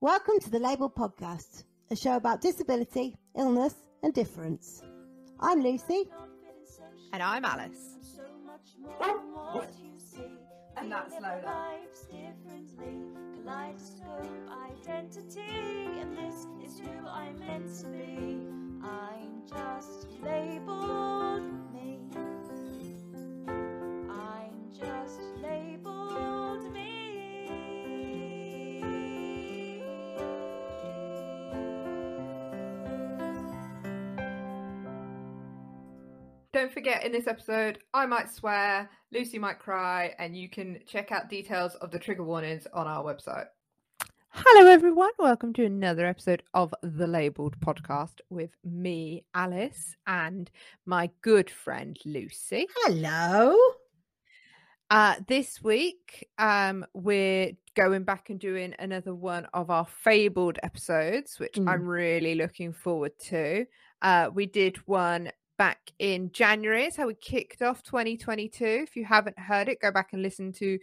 Welcome to the Label Podcast, a show about disability, illness, and difference. I'm Lucy. And I'm Alice. And that's Lola. Kaleidoscope identity, and this is who I'm meant to be. I'm just labeled me. I'm just Don't forget, in this episode, I might swear, Lucy might cry, and you can check out details of the trigger warnings on our website. Hello, everyone. Welcome to another episode of the Labeled podcast with me, Alice, and my good friend Lucy. Hello. Uh, this week, um, we're going back and doing another one of our fabled episodes, which Mm. I'm really looking forward to. Uh, we did one back in January. It's how we kicked off 2022. If you haven't heard it, go back and listen to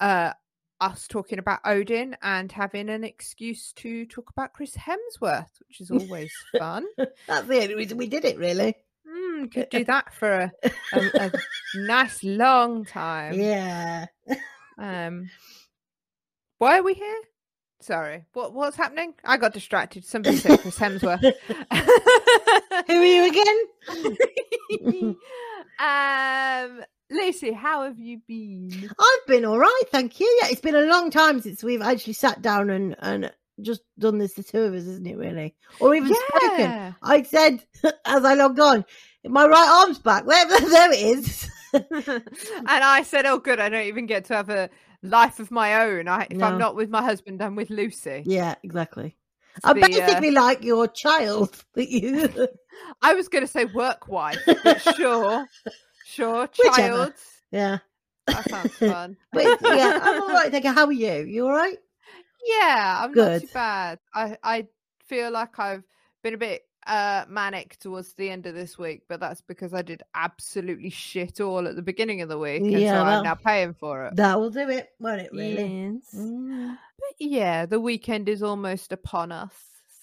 uh, us talking about Odin and having an excuse to talk about Chris Hemsworth, which is always fun. That's the only reason we did it, really. Mm, could do that for a, a, a nice long time. Yeah. Um, why are we here? Sorry, what what's happening? I got distracted. Somebody said Chris Hemsworth. Who are you again? um, Lucy, how have you been? I've been all right, thank you. Yeah, it's been a long time since we've actually sat down and, and just done this, the two of us, isn't it, really? Or even spoken. I said as I logged on, my right arm's back. There, there it is. and I said, "Oh, good. I don't even get to have a life of my own. I, if No. I'm not with my husband, I'm with Lucy." yeah, exactly. I'm the, uh, basically like your child that you. I was going to say work wife, but sure, sure, Whichever. child. yeah, That sounds fun. but yeah, I'm all right. Thank you. How are you? You all right? Yeah, I'm not too bad. I I feel like I've been a bit uh manic towards the end of this week, but that's because I did absolutely shit all at the beginning of the week, and Yeah, so that- I'm now paying for it. That will do it, won't it? Really? Yes. Mm. But yeah, the weekend is almost upon us,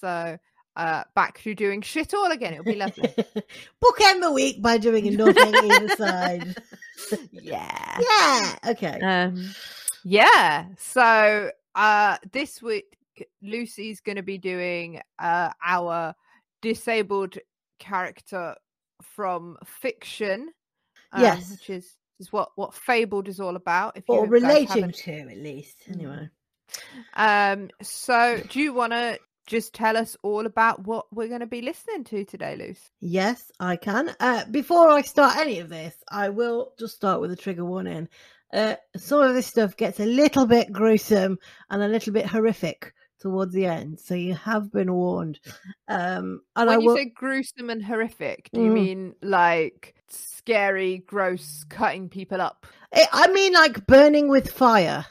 so uh back to doing shit all again. It'll be lovely. Bookend the week by doing nothing either side. yeah. Yeah. Okay. Um, yeah. So uh, this week, Lucy's going to be doing uh, our disabled character from fiction. um, Yes. which is is what what fabled is all about. If or relating to, at least. Anyway. Um. So, do you want to just tell us all about what we're going to be listening to today, Luce? Yes, I can. Uh, before I start any of this, I will just start with a trigger warning. Uh, some of this stuff gets a little bit gruesome and a little bit horrific towards the end, so you have been warned. Um, and I when you say gruesome and horrific, do you Mm. mean like scary, gross, cutting people up? I- I mean, like burning with fire.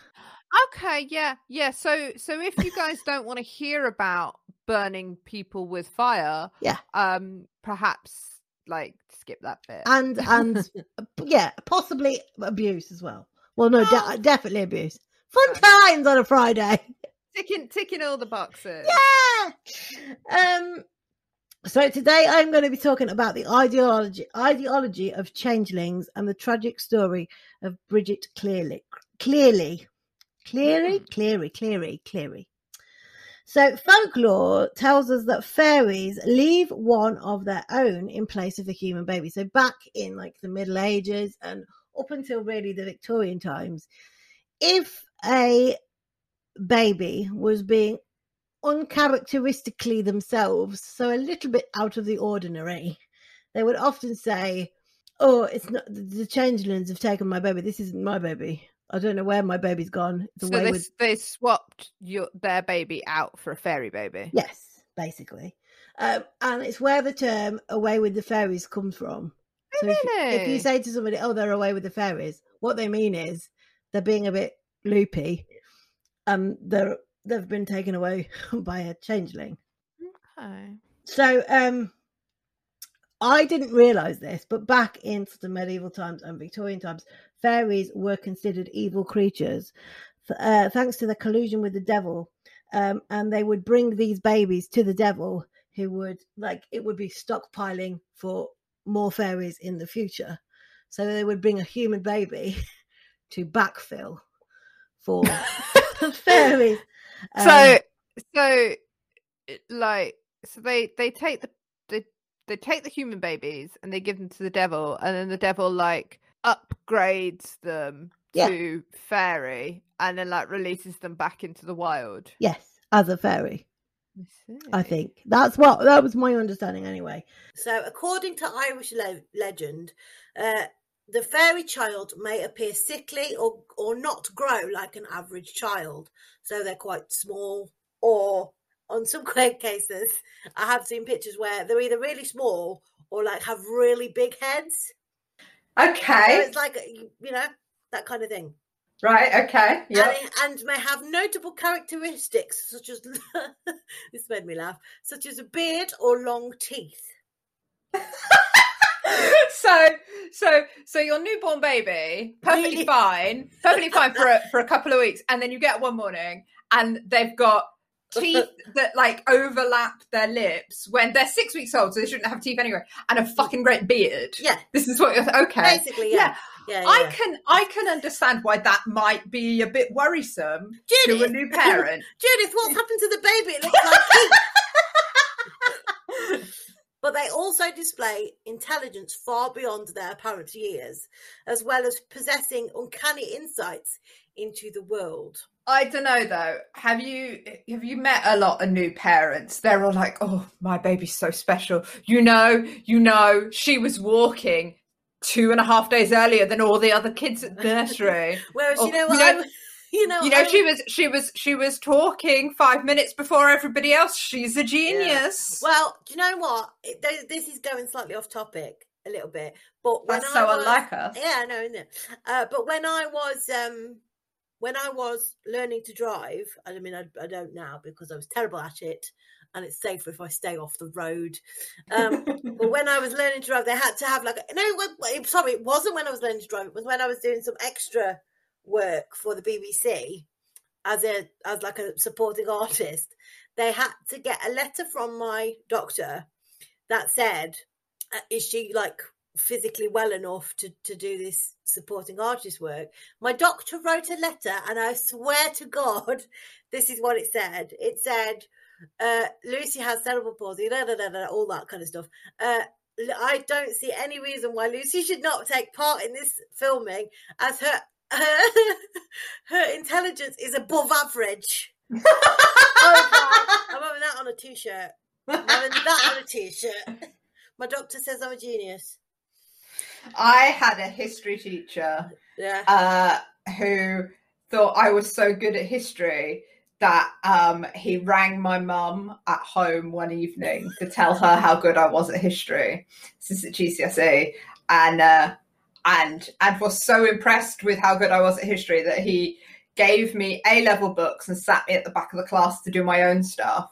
Okay, yeah, yeah. So, so if you guys don't want to hear about burning people with fire, Yeah. um, perhaps like skip that bit. and and yeah, possibly abuse as well. Well, no, de- Oh. definitely abuse. Fun times on a Friday. Ticking, ticking all the boxes. Yeah. Um. So today I'm going to be talking about the ideology ideology of changelings and the tragic story of Bridget Clearly. Clearly, Cleary, Mm. Cleary, Cleary, Cleary. So folklore tells us that fairies leave one of their own in place of a human baby. So back in like the Middle Ages and up until really the Victorian times, if a baby was being uncharacteristically themselves, so a little bit out of the ordinary, they would often say, "Oh, it's not the- changelings have taken my baby. This isn't my baby. I don't know where my baby's gone. So they with they swapped your their baby out for a fairy baby. yes, basically." Um, and it's where the term "away with the fairies" comes from. So if, you- if you say to somebody, "Oh, they're away with the fairies," what they mean is they're being a bit loopy, and they're they've been taken away by a changeling. Okay. So um I didn't realize this, but back in sort of medieval times and Victorian times, fairies were considered evil creatures. Uh, thanks to their collusion with the devil, um, and they would bring these babies to the devil, who would like it would be stockpiling for more fairies in the future. So they would bring a human baby to backfill for fairies. so Um, so it- like so they they take the they, they take the human babies and they give them to the devil and then the devil like upgrades them Yeah. to fairy and then like releases them back into the wild yes, as a fairy. I see. think that's what that was my understanding anyway. So, according to Irish le- legend, uh, the fairy child may appear sickly or or not grow like an average child. So they're quite small, or on some cases, I have seen pictures where they're either really small or like have really big heads. So Okay. it's like you know that kind of thing. Right. Okay. Yeah. and, and may have notable characteristics such as this made me laugh, such as a beard or long teeth. so so so your newborn baby perfectly Really? fine perfectly fine for a, for a couple of weeks and then you get one morning and they've got teeth that like overlap their lips when they're six weeks old so they shouldn't have teeth anyway and a fucking great beard Yeah, this is what you're okay basically, yeah, yeah. yeah, I can I can understand why that might be a bit worrisome to a new parent. Judith, what's happened to the baby? It looks like. But they also display intelligence far beyond their apparent years, as well as possessing uncanny insights into the world. I don't know though. Have you have you met a lot of new parents? They're all like, "Oh, my baby's so special." You know, you know, she was walking two and a half days earlier than all the other kids at nursery. Whereas, Oh, you know you what? know- I, you know, you know, I she was she was she was talking five minutes before everybody else. She's a genius. Well, do you know what? It, th- this is going slightly off topic a little bit, but when That's I so was, unlike us. Yeah, I know, isn't it? Uh, but when I was um, when I was learning to drive, I mean, I, I don't now because I was terrible at it, and it's safer if I stay off the road. Um, but when I was learning to drive, they had to have like a, no, sorry, it wasn't when I was learning to drive. It was when I was doing some extra work for the BBC as a as like a supporting artist. They had to get a letter from my doctor that said, uh, "Is she like physically well enough to to do this supporting artist work?" My doctor wrote a letter, and I swear to God, this is what it said. It said uh, Lucy has cerebral palsy, da, da, da, all that kind of stuff. Uh, I don't see any reason why Lucy should not take part in this filming, as her her, her intelligence is above average. oh, I'm having that on a t-shirt. I'm having that on a t-shirt. My doctor says I'm a genius. I had a history teacher Yeah. uh, who thought I was so good at history that um, he rang my mum at home one evening to tell her how good I was at history. This is at GCSE, and uh, and and was so impressed with how good I was at history that he gave me A level books and sat me at the back of the class to do my own stuff.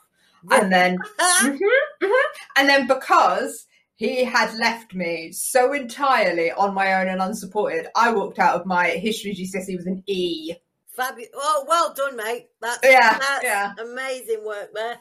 And then Mhm, mhm. And then because he had left me so entirely on my own and unsupported, I walked out of my history GCSE with an E. Fabulous. Oh, well done, mate. That's, Yeah, that's yeah. amazing work there.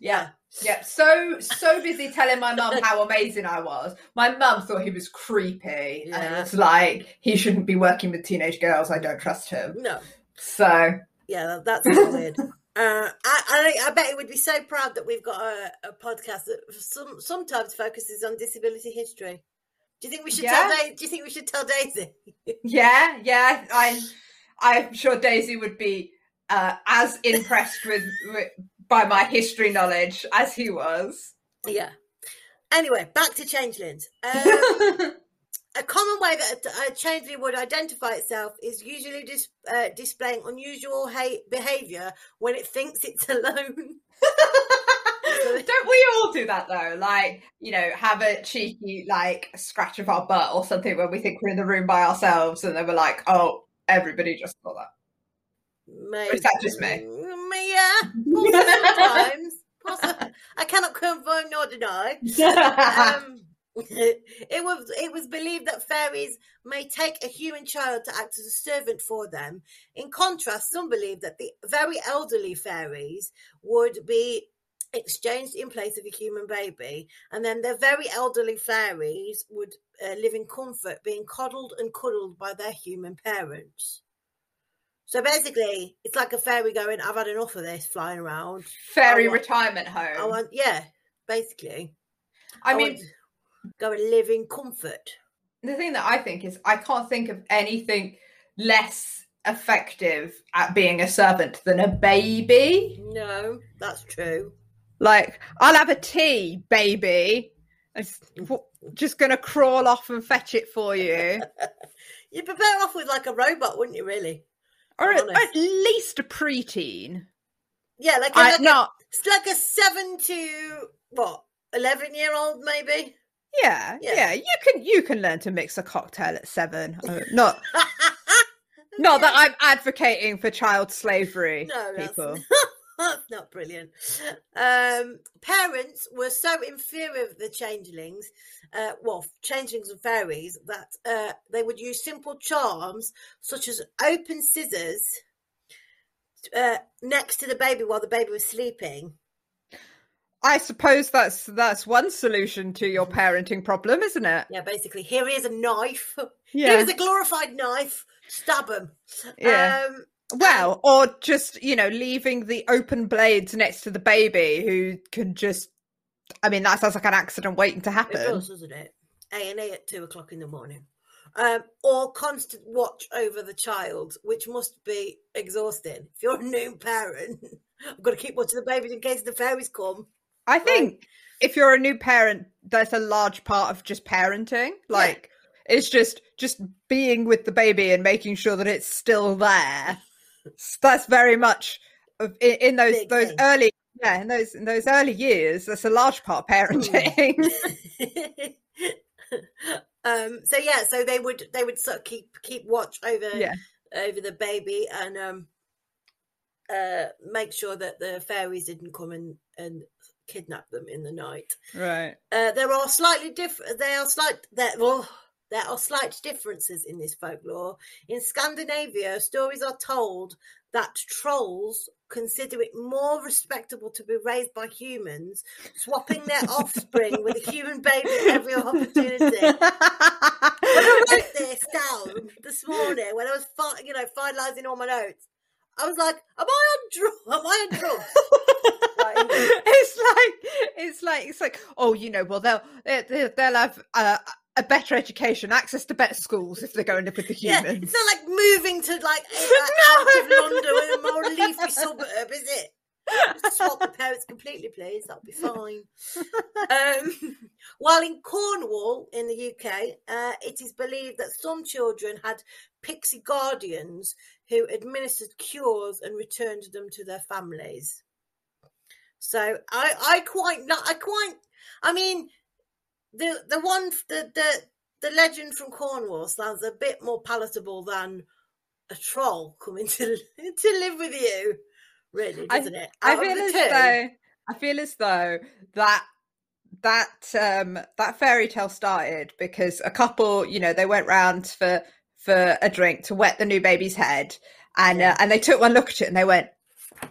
Yeah. Yeah, so so busy telling my mum how amazing I was. My mum thought he was creepy and Yeah. was like, he shouldn't be working with teenage girls. I don't trust him. No. So Yeah, that's weird. Uh, I, I, I bet he would be so proud that we've got a, a podcast that some, sometimes focuses on disability history. Do you think we should Yeah. tell? Da- do you think we should tell Daisy? yeah, yeah, I'm I'm sure Daisy would be uh, as impressed with, with by my history knowledge as he was. Yeah. Anyway, back to changelings. Um, a common way that a, changeling would identify itself is usually dis, uh, displaying unusual ha- behavior when it thinks it's alone. Don't we all do that though? Like, you know, have a cheeky like scratch of our butt or something when we think we're in the room by ourselves and then we're like, oh, everybody just saw that. Maybe. is that just me? Yeah, sometimes. Possibly. I cannot confirm nor deny. Um, it was it was believed that fairies may take a human child to act as a servant for them. In contrast, some believe that the very elderly fairies would be exchanged in place of a human baby, and then the very elderly fairies would uh, live in comfort, being coddled and cuddled by their human parents. So basically, it's like a fairy going, "I've had enough of this flying around. Fairy want- retirement home. I want, yeah, basically, I mean, go and live in comfort." the thing that I think is I can't think of anything less effective at being a servant than a baby. No, that's true. Like, I'll have a tea, baby. It's w- just gonna crawl off and fetch it for you, You'd be better off with like a robot, wouldn't you? Really? Or at, at least a preteen. Yeah, like a, I, like, a, not, it's like a seven to what eleven year old maybe. yeah, Yeah. yeah, You can you can learn to mix a cocktail at seven. Uh, not not that I'm advocating for child slavery, No, people. that's not brilliant. Um, parents were so in fear of the changelings, uh, well, changelings and fairies, that uh, they would use simple charms such as open scissors uh, next to the baby while the baby was sleeping. I suppose that's that's one solution to your parenting problem, isn't it? Yeah, basically, here is a knife. Yeah. Here is a glorified knife. Stab him. Yeah. Um, Well, or just, you know, leaving the open blades next to the baby who can just I mean, that sounds like an accident waiting to It happen. does, doesn't it? A and A at two o'clock in the morning. Um, or constant watch over the child, which must be exhausting. If you're a new parent, I've got to keep watching the babies in case the fairies come. I think if you're a new parent, that's a large part of just parenting. Like it's just just being with the baby and making sure that it's still there. That's very much of- in, in those Big those thing. early yeah in those in those early years. That's a large part of parenting. um, so yeah, so they would they would sort of keep keep watch over Yeah. over the baby and um, uh, make sure that the fairies didn't come and and kidnap them in the night. right. Uh, there are slightly different. they are slight. There, well, there are slight differences in this folklore. In Scandinavia, stories are told that trolls consider it more respectable to be raised by humans, swapping their offspring with a human baby at every opportunity. When I wrote this down this morning, when I was, fi- you know, finalising all my notes, I was like, "Am I on drugs? Am I on drugs?" It's like it's like it's like oh you know well they'll they- they'll have uh, a better education access to better schools if they go and live with the Yeah, humans it's not like moving to like uh, out of London with a more leafy suburb, is it? Just swap the parents completely, please. That'll be fine. Um, while in Cornwall, in the UK, uh, it is believed that some children had pixie guardians who administered cures and returned them to their families. So I, I quite, li- I quite, I mean, the the one, the the the legend from Cornwall sounds a bit more palatable than a troll coming to to live with you. Really, I- doesn't it? I Out of feel as two. though I feel as though that that um that fairy tale started because a couple, you know, they went round for for a drink to wet the new baby's head, and uh, and they took one look at it and they went,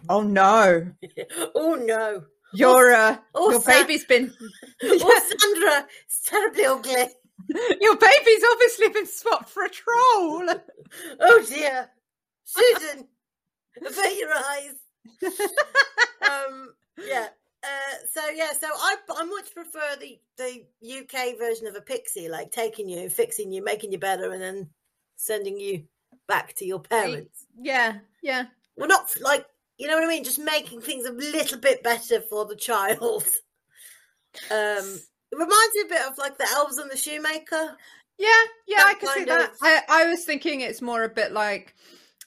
"Oh no, oh no! Your uh, oh, your Sa- baby's been Oh, Sandra, it's terribly ugly. your baby's obviously been swapped for a troll." Oh dear, Susan, avert your eyes. um, yeah. Uh, so yeah, so I I much prefer the the UK version of a pixie, like taking you, fixing you, making you better, and then sending you back to your parents. Yeah, yeah. Well, not like you know what I mean, just making things a little bit better for the child. Um, it reminds me a bit of like the elves and the shoemaker. Yeah, yeah, That I can see kind that. I, I was thinking it's more a bit like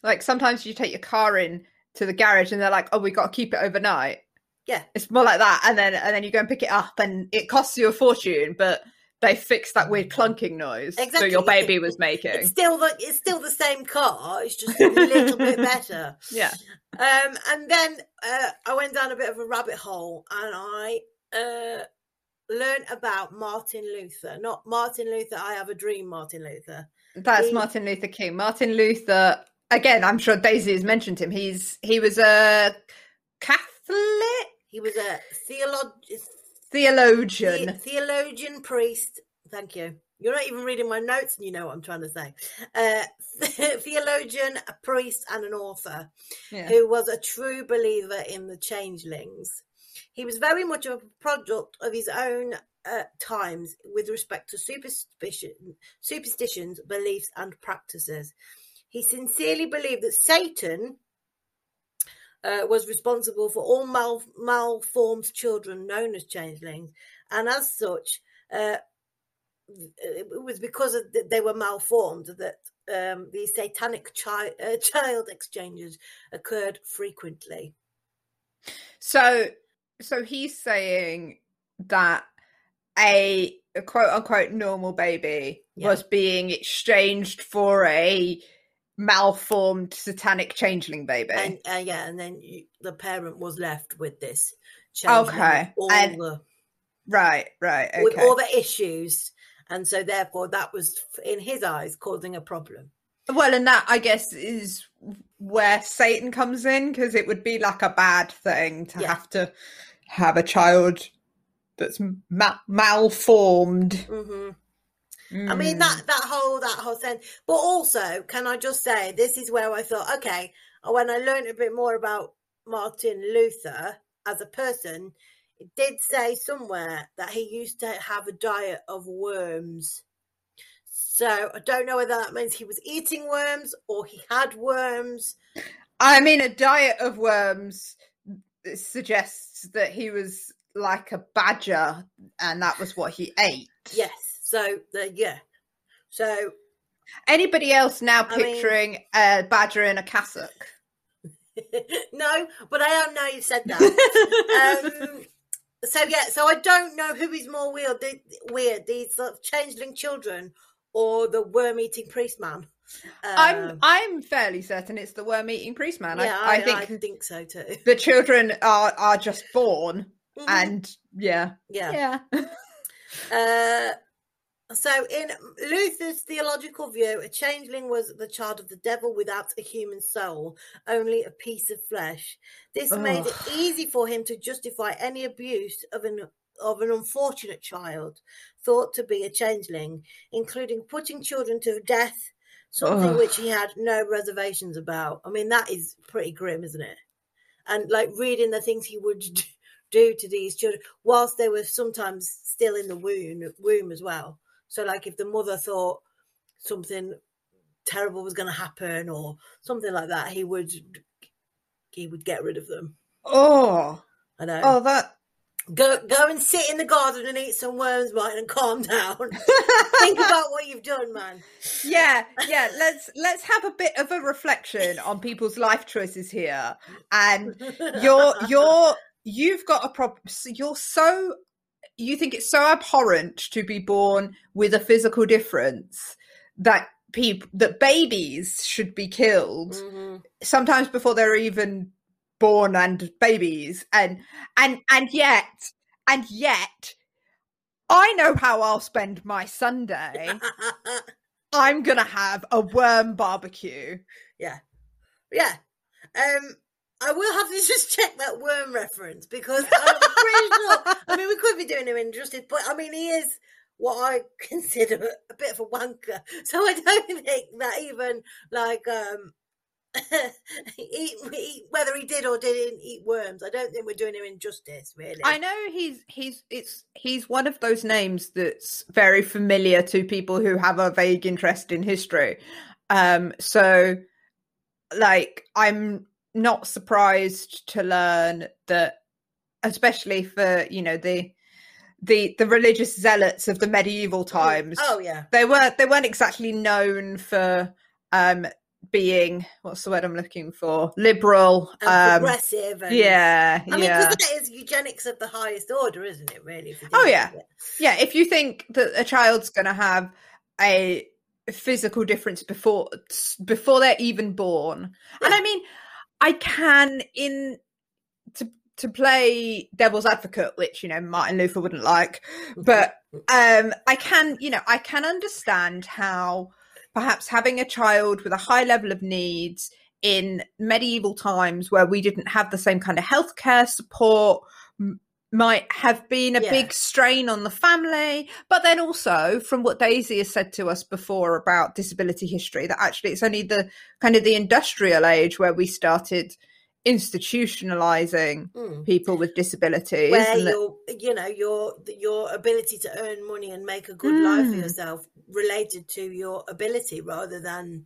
like sometimes you take your car in to the garage and they're like, Oh, we gotta keep it overnight. Yeah. It's more like that. And then and then you go and pick it up and it costs you a fortune, but they fixed that weird clunking noise that your baby was making. It's still the it's still the same car. It's just a little bit better. Yeah. Um, and then uh, I went down a bit of a rabbit hole, and I uh, learn about Martin Luther, not Martin Luther. I have a dream, Martin Luther. That's He- Martin Luther King. Martin Luther. Again, I'm sure Daisy has mentioned him. He's he was a Catholic He was a theolog- theologian. the- theologian priest. Thank you. You're not even reading my notes, and you know what I'm trying to say. Uh, theologian, a priest, and an author. Yeah. who was a true believer in the changelings. He was very much a product of his own uh, times with respect to superstition, superstitions, beliefs, and practices. He sincerely believed that Satan uh, was responsible for all mal- malformed children known as changelings, and as such, uh, it was because of, th- they were malformed that um, these satanic chi- uh, child exchanges occurred frequently. So so he's saying that a, a quote unquote normal baby Yeah. was being exchanged for a malformed satanic changeling baby. And uh, yeah, and then you, the parent was left with this. Okay, changeling with all and- the right, right. Okay. with all the issues, and so therefore that was in his eyes causing a problem. Well, and that I guess is where Satan comes in because it would be like a bad thing to Yeah. have to have a child that's ma- malformed. Hmm I mean Mm. that that whole that whole thing. But also, can I just say this is where I thought, okay, when I learned a bit more about Martin Luther as a person, it did say somewhere that he used to have a diet of worms. So I don't know whether that means he was eating worms or he had worms. I mean, a diet of worms suggests that he was like a badger, and that was what he ate. Yes. So the yeah. So Anybody else now I mean- picturing a badger in a cassock? no, but I don't know you said that. um, so yeah, so I don't know who is more weird, the, weird these sort of changeling children or the worm-eating priest man. I'm Um, I'm fairly certain it's the worm-eating priest man. yeah, I, I, I think I think so too. the children are are just born, Mhm, and yeah, yeah. yeah. Uh, so, in Luther's theological view, a changeling was the child of the devil without a human soul, only a piece of flesh. This made it easy for him to justify any abuse of an of an unfortunate child thought to be a changeling, including putting children to death, something Ugh. which he had no reservations about. I mean, that is pretty grim, isn't it? And like reading the things he would do to these children whilst they were sometimes still in the womb womb as well. So like if the mother thought something terrible was going to happen or something like that, he would he would get rid of them. Oh, I know. oh, that. Go go and sit in the garden and eat some worms, Martin, and calm down. Think about what you've done, man. yeah, yeah. Let's let's have a bit of a reflection on people's life choices here, and you're you're you've got a problem. You're so you think it's so abhorrent to be born with a physical difference that people that babies should be killed Mhm. sometimes before they're even born and babies and and and yet and yet i know how i'll spend my sunday i'm gonna have a worm barbecue Yeah. yeah. Um, I will have to just check that worm reference because I'm pretty sure. I mean, we could be doing him injustice, but I mean, he is what I consider a bit of a wanker. So I don't think that even like um, eat, eat, whether he did or didn't eat worms, I don't think we're doing him injustice. Really, i know he's he's it's he's one of those names that's very familiar to people who have a vague interest in history um so like i'm not surprised to learn that especially for you know the the the religious zealots of the medieval times Oh yeah, they weren't they weren't exactly known for um being what's the word i'm looking for liberal and um progressive. And, yeah I mean, yeah because that is eugenics of the highest order, isn't it? Really? Oh, yeah. yeah if you think that a child's going to have a physical difference before before they're even born and i mean i can in to to play devil's advocate, which you know Martin Luther wouldn't like, but um, I can, you know, I can understand how perhaps having a child with a high level of needs in medieval times where we didn't have the same kind of healthcare support might have been a Yeah. big strain on the family but then also from what daisy has said to us before about disability history that actually it's only the kind of the industrial age where we started institutionalizing Mm. people with disabilities Where your, you know, your your ability to earn money and make a good life for Mm. yourself related to your ability rather than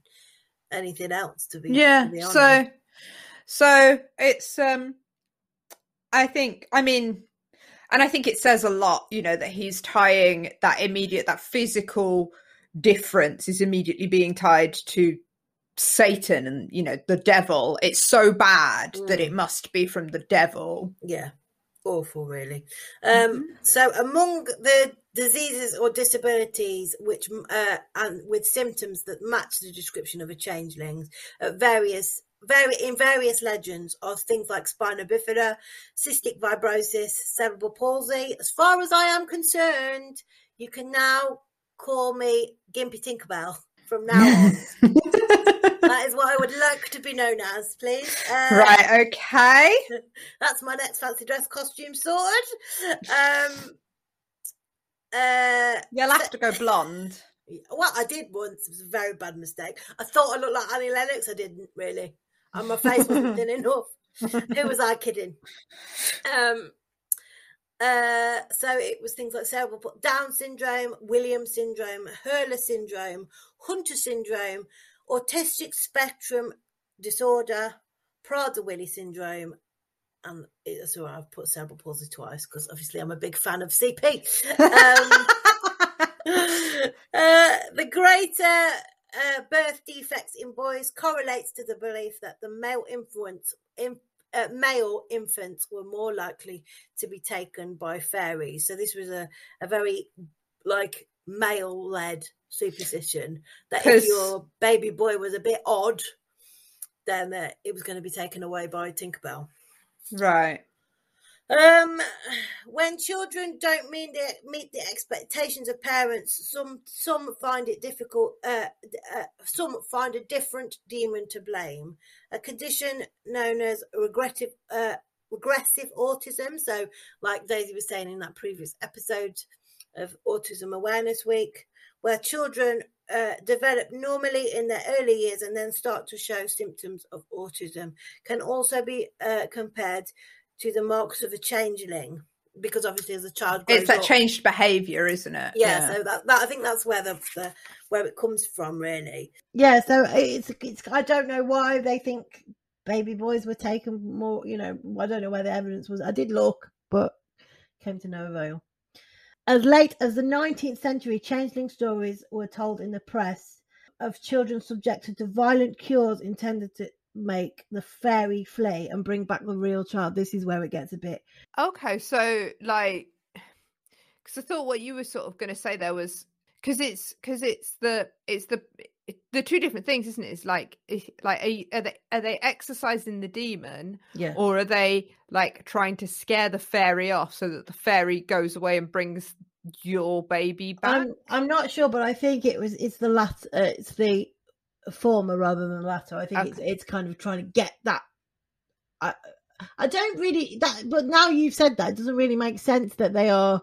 anything else. To be yeah to be honest. so so it's um i think i mean and i think it says a lot you know that he's tying that immediate that physical difference is immediately being tied to satan and you know the devil it's so bad that Mm. it must be from the devil Yeah, awful, really. Mm-hmm. Um, so, among the diseases or disabilities which uh, and with symptoms that match the description of a changeling, at various very in various legends of things like spina bifida, cystic fibrosis, cerebral palsy. As far as I am concerned, you can now call me Gimpy Tinkerbell from now on. that is what I would like to be known as, please. Uh, right okay that's my next fancy dress costume sorted. Um, uh, you'll have to go blonde well, I did once. It was a very bad mistake. I thought I looked like Annie Lennox. I didn't really, and my face wasn't thin enough. Who was I kidding? Um. Uh, so it was things like cerebral Down syndrome, Williams syndrome, Hurler syndrome, Hunter syndrome, autistic spectrum disorder, Prader-Willi syndrome, and all right. I've put cerebral palsy twice because obviously I'm a big fan of CP. Um, uh, the greater uh, birth defects in boys correlates to the belief that the male influence in, uh, male infants were more likely to be taken by fairies. So this was a, a very like male led superstition that if your baby boy was a bit odd, then uh, it was going to be taken away by Tinkerbell. right Um, when children don't meet the meet the expectations of parents, some some find it difficult. Uh, uh, some find a different demon to blame, a condition known as regressive uh, regressive autism. So, like Daisy was saying in that previous episode of Autism Awareness Week, where children uh, develop normally in their early years and then start to show symptoms of autism, can also be uh, compared to the marks of a changeling because obviously as a child grows it's that up- changed behavior isn't it yeah, so that, that i think that's where the, the where it comes from really Yeah, so it's it's I don't know why they think baby boys were taken more. You know, I don't know where the evidence was. I did look, but came to no avail. As late as the 19th century, changeling stories were told in the press of children subjected to violent cures intended to make the fairy flee and bring back the real child. This is where it gets a bit. Okay, so like, because I thought what you were sort of going to say there was because it's because it's the it's the the two different things, isn't it? It's like like are, you- are they are they exercising the demon Yeah. or are they like trying to scare the fairy off so that the fairy goes away and brings your baby back? I'm I'm not sure, but I think it was it's the latter. Uh, it's the former rather than the latter. I think it's Okay. it's kind of trying to get that. I I don't really that, but now you've said that, it doesn't really make sense that they are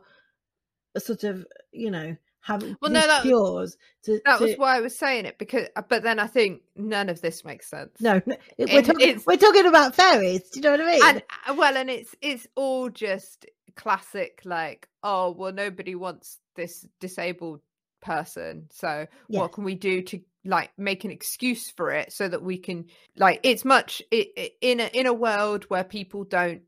a sort of you know having Well, no, that- cures to. that to was why I was saying it because, uh, but then I think none of this makes sense. no, no, we're It- talking it's- we're talking about fairies. Do you know what I mean? and uh, well and it's it's all just classic like oh well nobody wants this disabled person so Yes. what can we do to like make an excuse for it so that we can like it's much it, it, in a in a world where people don't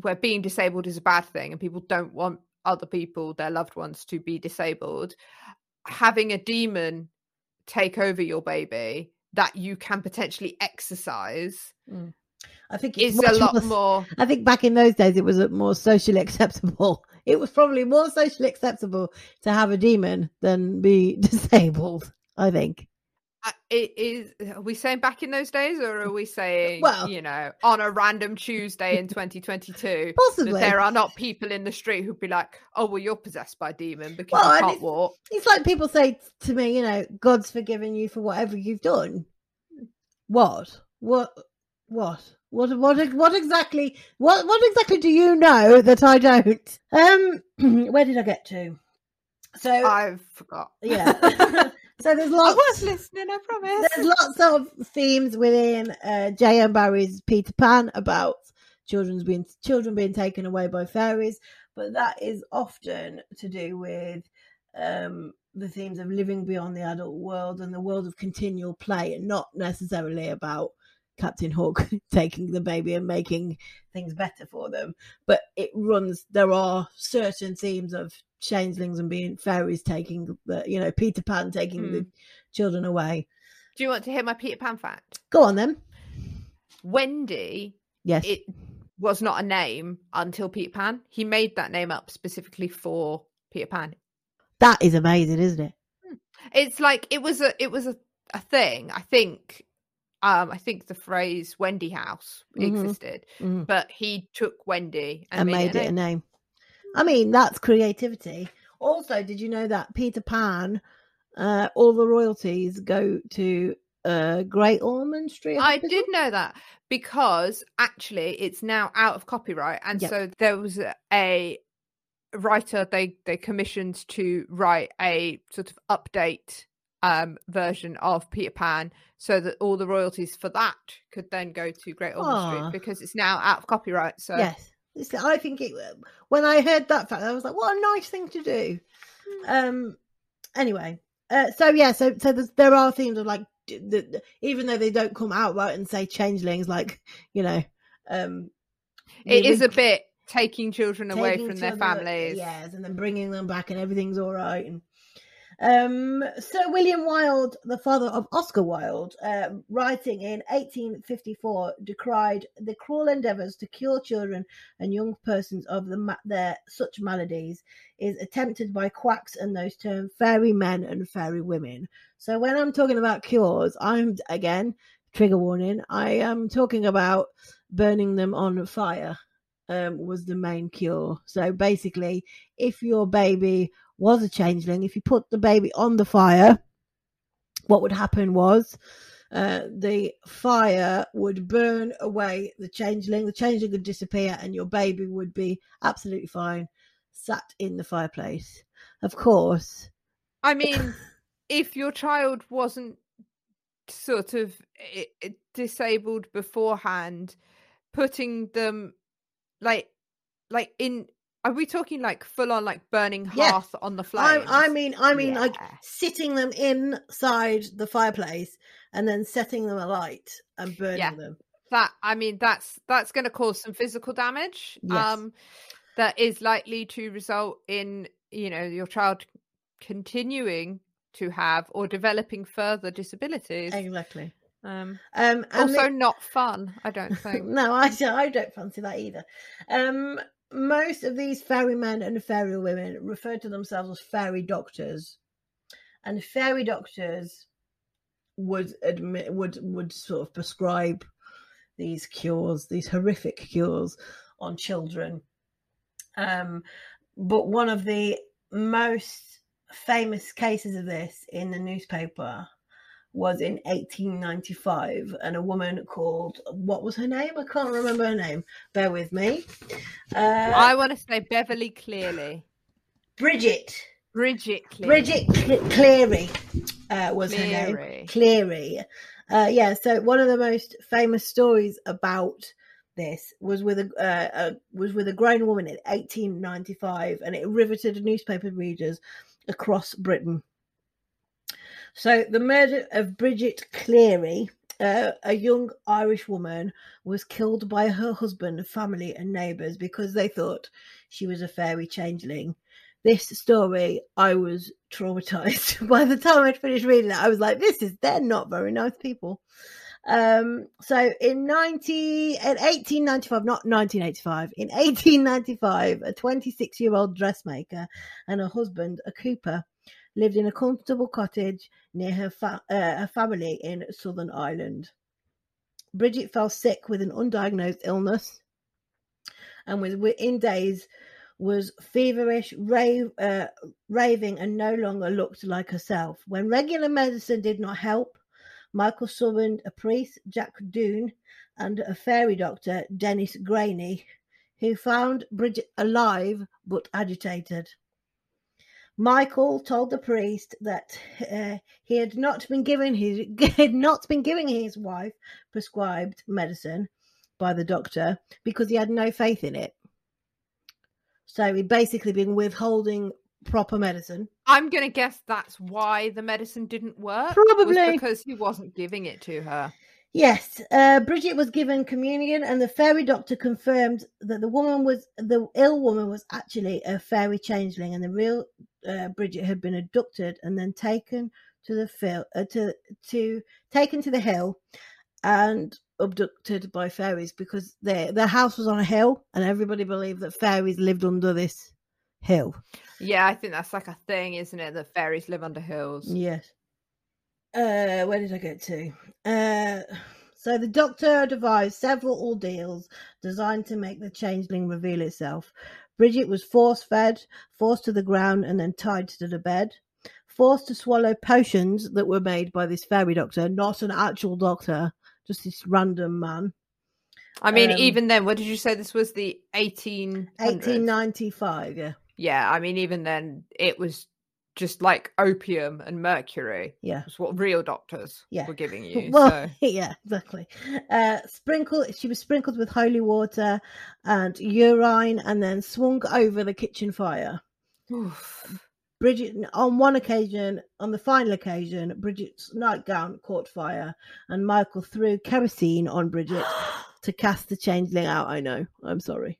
where being disabled is a bad thing and people don't want other people their loved ones to be disabled having a demon take over your baby that you can potentially exercise mm. I think it's is a lot more- more I think back in those days it was more socially acceptable. It was probably more socially acceptable to have a demon than be disabled. I think. It is are we saying back in those days or are we saying Well- you know on a random tuesday in 2022 Possibly. there are not people in the street who'd be like oh well you're possessed by a demon because Well, you can't it's- walk It's like people say to me, you know, God's forgiven you for whatever you've done. What? What? What? What? What? What exactly? What? What exactly do you know that I don't? Um, where did I get to? So i forgot yeah. so there's i lots. was listening i promise There's lots of themes within uh, J.M. Barrie's Peter Pan about children's being children being taken away by fairies, but that is often to do with um, the themes of living beyond the adult world and the world of continual play, and not necessarily about Captain Hook taking the baby and making things better for them. But it runs. There are certain themes of changelings and being fairies taking the, you know, Peter Pan taking the hmm. children away. do you want to hear my peter pan fact Go on then. wendy Yes. it was not a name until peter pan he made that name up specifically for peter pan that is amazing, isn't it? Hmm. it's like it was a it was a, a thing i think um i think the phrase wendy house Mhm. existed Mhm. but he took wendy and, And made, made it a name. I mean, that's creativity. Also, did you know that Peter Pan, uh, all the royalties go to uh, Great Ormond Street? i did know that because actually it's now out of copyright and Yep. so there was a, a writer they they commissioned to write a sort of update um version of peter pan so that all the royalties for that could then go to great ormond street because it's now out of copyright so Yes. It's- I think it. When I heard that fact, I was like, "What a nice thing to do." Um. Anyway, uh, so yeah, so so there are themes of like, d- the, the- even though they don't come out right and say changelings, like you know, um, it is a bit taking children away taking from their families Yes, and then bringing them back, and everything's all right. And um, Sir William Wilde, the father of Oscar Wilde, uh, writing in 1854, decried the cruel endeavours to cure children and young persons of the ma- their such maladies is attempted by quacks and those termed fairy men and fairy women. So when I'm talking about cures, I'm again trigger warning. I am talking about burning them on fire um, was the main cure. So basically, if your baby was a changeling, if you put the baby on the fire, what would happen was uh, the fire would burn away the changeling, the changeling would disappear, and your baby would be absolutely fine, sat in the fireplace. Of course, i mean if your child wasn't sort of i- i- disabled beforehand putting them like like in are we talking like full on like burning hearth on the I, flames I mean, I mean, like sitting them inside the fireplace and then setting them alight and burning Yeah. them. that i mean that's that's going to cause some physical damage Yes. um that is likely to result in you know your child continuing to have or developing further disabilities Exactly. um Um, and also the- not fun i don't think no, I I don't fancy that either. Um, most of these fairy men and fairy women refer to themselves as fairy doctors, and fairy doctors would admit would would sort of prescribe these cures, these horrific cures on children. Um, but one of the most famous cases of this in the newspaper was in 1895 and a woman called what was her name? I can't remember her name. Bear with me. Uh, i want to say beverly clearly. Bridget. Bridget clearly. bridget Cl- cleary uh, was her name. Cleary. cleary. Uh, yeah so one of the most famous stories about this was with a uh, uh, was with a grown woman in 1895 and it riveted newspaper readers across britain so the murder of Bridget Cleary, uh, a young Irish woman, was killed by her husband, family, and neighbours because they thought she was a fairy changeling. This story, I was traumatized. By the time I'd finished reading it, I was like, "This is they're not very nice people." Um, so in 90, in 1895, not 1985, in 1895, a 26 year old dressmaker and her husband, a cooper, lived in a comfortable cottage near her, fa- uh, her family in Southern Ireland. Bridget fell sick with an undiagnosed illness and within days was feverish, rave, uh, raving, and no longer looked like herself. When regular medicine did not help, Michael summoned a priest, Jack Dunne, and a fairy doctor, Dennis Graney, who found Bridget alive but agitated. Michael told the priest that uh, he had not been given his had not been giving his wife prescribed medicine by the doctor because he had no faith in it. So he'd basically been withholding proper medicine. I'm gonna guess that's why the medicine didn't work. Probably. because he wasn't giving it to her. Yes, uh, Bridget was given communion, and the fairy doctor confirmed that the woman was the ill woman was actually a fairy changeling, and the real uh, Bridget had been abducted and then taken to the fil- uh, to to taken to the hill and abducted by fairies because their their house was on a hill, and everybody believed that fairies lived under this hill. Yeah, I think that's like a thing, isn't it? That fairies live under hills. Yes. Uh, where did I get to? Uh, so the doctor devised several ordeals designed to make the changeling reveal itself. Bridget was force fed, forced to the ground, and then tied to the bed. Forced to swallow potions that were made by this fairy doctor, not an actual doctor, just this random man. I mean, Um, even then, what did you say? This was the 18 1895, yeah. Yeah, I mean, even then, it was just like opium and mercury. Yeah. It's what real doctors Yeah. were giving you. well, so. yeah, exactly. Uh, sprinkled. She was sprinkled with holy water and urine, and then swung over the kitchen fire. Oof. Bridget, on one occasion, on the final occasion, Bridget's nightgown caught fire, and Michael threw kerosene on Bridget to cast the changeling out. I know. I'm sorry.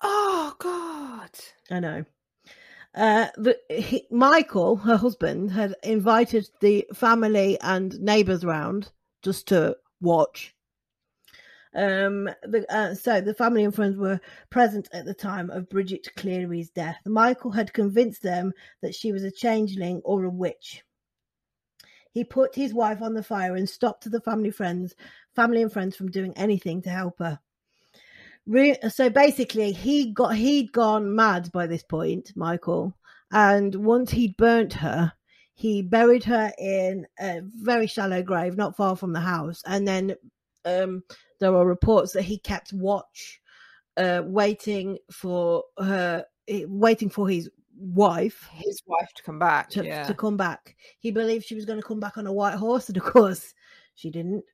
oh, God. I know. Uh, the, he, Michael, her husband, had invited the family and neighbours round just to watch. Um, the, uh, so the family and friends were present at the time of Bridget Cleary's death. Michael had convinced them that she was a changeling or a witch. He put his wife on the fire and stopped the family friends, family and friends from doing anything to help her. Re- so basically, he got he'd gone mad by this point, Michael, and once he'd burnt her, he buried her in a very shallow grave not far from the house, and then um, there are reports that he kept watch, uh, waiting for her, waiting for his wife His wife to come back. to, yeah. to come back. He believed she was going to come back on a white horse, and of course, she didn't.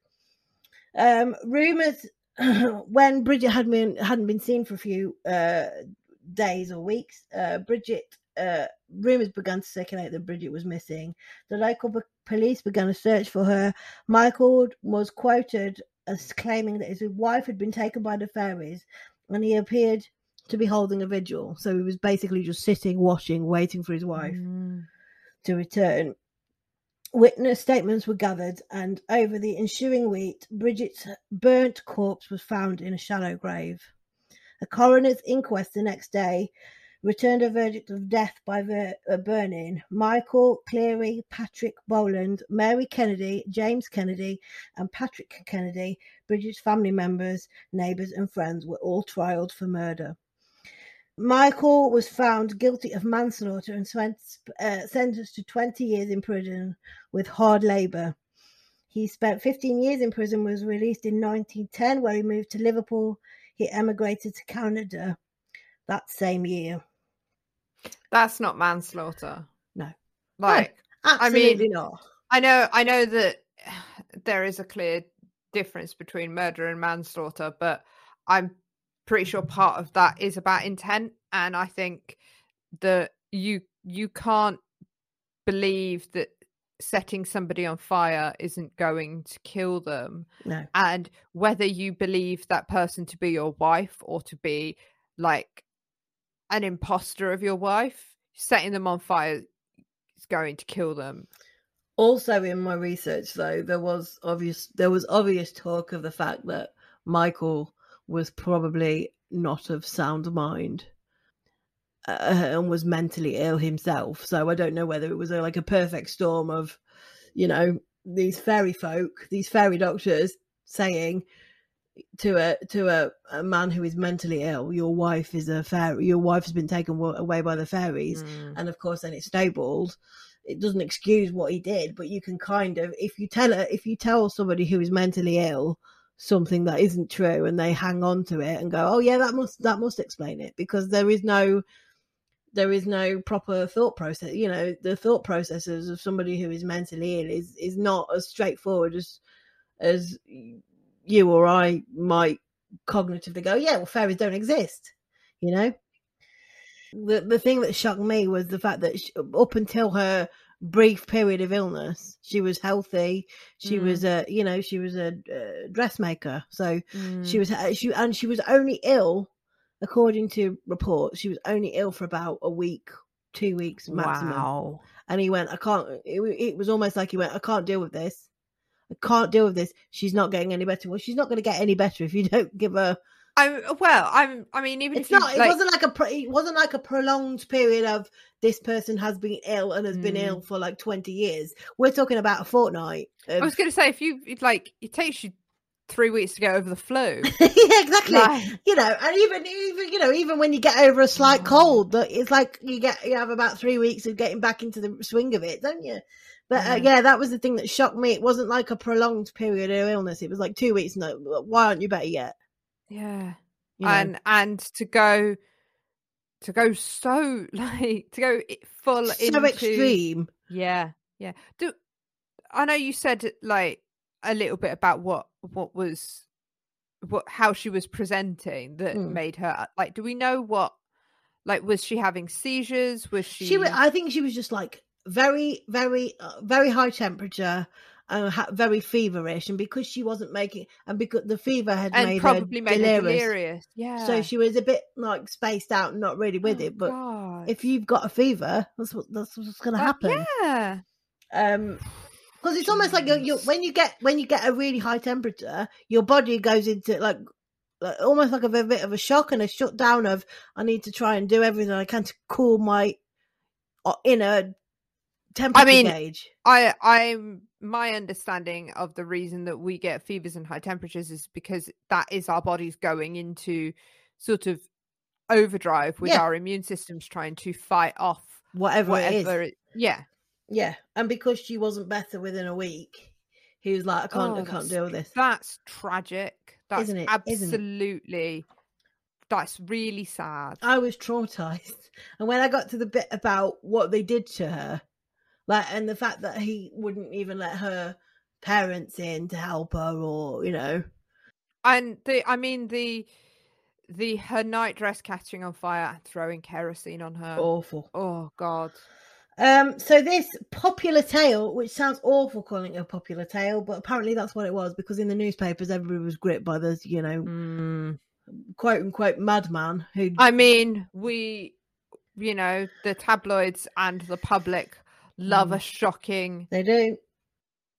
Um, rumors when Bridget had been hadn't been seen for a few uh, days or weeks, uh, Bridget uh, rumors began to circulate that Bridget was missing. The local b- police began a search for her. Michael was quoted as claiming that his wife had been taken by the fairies, and he appeared to be holding a vigil. So he was basically just sitting, watching, waiting for his wife Mm. to return. Witness statements were gathered, and over the ensuing week, Bridget's burnt corpse was found in a shallow grave. A coroner's inquest the next day returned a verdict of death by ver- uh, burning. Michael Cleary, Patrick Boland, Mary Kennedy, James Kennedy, and Patrick Kennedy, Bridget's family members, neighbours, and friends, were all trialed for murder. Michael was found guilty of manslaughter and sent, uh, sentenced to 20 years in prison with hard labour. He spent 15 years in prison, was released in 1910, where he moved to Liverpool. He emigrated to Canada that same year. That's not manslaughter. No. Like, Absolutely not. I know, I know that there is a clear difference between murder and manslaughter, but I'm pretty sure part of that is about intent, and I think that you you can't believe that setting somebody on fire isn't going to kill them, No. and whether you believe that person to be your wife or to be like an imposter of your wife, setting them on fire is going to kill them. Also, in my research, though, there was obvious there was obvious talk of the fact that Michael was probably not of sound mind. uh, and was mentally ill himself. So I don't know whether it was a, like a perfect storm of, you know, these fairy folk, these fairy doctors saying to a to a, a man who is mentally ill, your wife is a fairy. Your wife has been taken wa- away by the fairies, Mm. and of course, then it snowballed. It doesn't excuse what he did, but you can kind of, if you tell a, if you tell somebody who is mentally ill something that isn't true, and they hang on to it and go, "Oh yeah, that must that must explain it," because there is no there is no proper thought process. You know, the thought processes of somebody who is mentally ill is is not as straightforward as as you or I might cognitively go, yeah, well, fairies don't exist. You know, the the thing that shocked me was the fact that she, up until her brief period of illness, she was healthy. She Mm. was a, you know, she was a uh, dressmaker. So Mm. she was uh, she and she was only ill, according to reports. She was only ill for about a week, two weeks maximum. Wow. And he went, I can't. It, it was almost like he went, I can't deal with this. I can't deal with this. She's not getting any better. Well, she's not going to get any better if you don't give her. I'm well. I'm. I mean, even It's if you, not. It like, wasn't like a. pro- It wasn't like a prolonged period of this person has been ill and has been Mm. ill for like twenty years. We're talking about a fortnight. I was going to say if you like, it takes you three weeks to get over the flu. yeah, exactly. Like, you know, and even even you know, even when you get over a slight cold, that it's like you get you have about three weeks of getting back into the swing of it, don't you? But uh, Mhm. yeah, that was the thing that shocked me. It wasn't like a prolonged period of illness. It was like two weeks. No, why aren't you better yet? Yeah. You know? and and to go to go so like to go full so into extreme. yeah yeah do i know you said like a little bit about what what was what how she was presenting that Mm. made her like do we know what like was she having seizures was she, She, I think she was just like very, very, uh, very high temperature and ha- very feverish, and because she wasn't making, and because the fever had and made probably her made delirious, her delirious yeah so she was a bit like spaced out and not really with Oh, it. But God. if you've got a fever, that's what that's what's going to happen. yeah Um, because it's almost like you're, you're, when you get when you get a really high temperature, your body goes into like, like almost like a bit bit of a shock and a shutdown of I need to try and do everything I can to cool my uh, inner temperature I mean, gauge. I I'm my understanding of the reason that we get fevers and high temperatures is because that is our bodies going into sort of overdrive with Yeah. our immune systems trying to fight off Whatever, it is, it, yeah yeah. And because she wasn't better within a week, he was like, I can't, Oh, I can't deal with this. that's tragic that's Isn't it? Isn't it? absolutely that's really sad I was traumatized. And when I got to the bit about what they did to her, like, and the fact that he wouldn't even let her parents in to help her, or you know, and the i mean the the her night dress catching on fire and throwing kerosene on her awful. oh god Um, so this popular tale, which sounds awful calling it a popular tale, but apparently that's what it was because in the newspapers everybody was gripped by this, you know, Mm. quote unquote madman who I mean, we, you know, the tabloids and the public love a Mm. shocking, they do,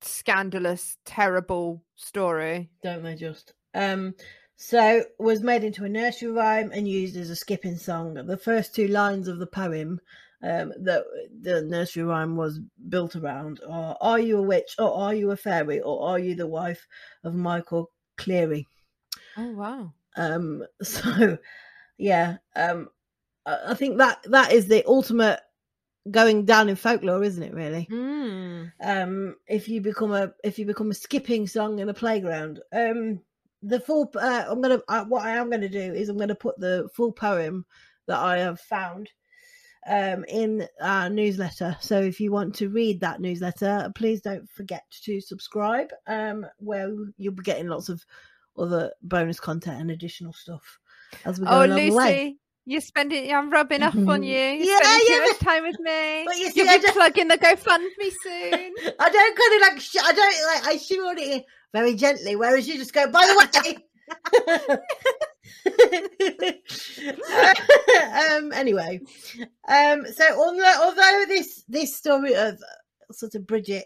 scandalous, terrible story. don't they just? Um, so was made into a nursery rhyme and used as a skipping song. The first two lines of the poem um, that the nursery rhyme was built around are Are you a witch or are you a fairy or are you the wife of Michael Cleary? Oh wow! Um, so yeah, um, I think that that is the ultimate going down in folklore, isn't it? Really, Mm. um, if you become a if you become a skipping song in a playground. Um, the full uh, I'm gonna uh, what I am gonna do is I'm gonna put the full poem that I have found um in our newsletter so if you want to read that newsletter please don't forget to subscribe um where you'll be getting lots of other bonus content and additional stuff as we go Oh, along the way Lucy, you're spending. I'm rubbing off on you. You're Yeah, spending yeah, too much time with me. but you see, You'll be plugging the GoFundMe soon. I don't kind of like, sh- I don't like, I shoot it in very gently, whereas you just go, by the way. um, anyway, um, so although, although this, this story of uh, sort of Bridget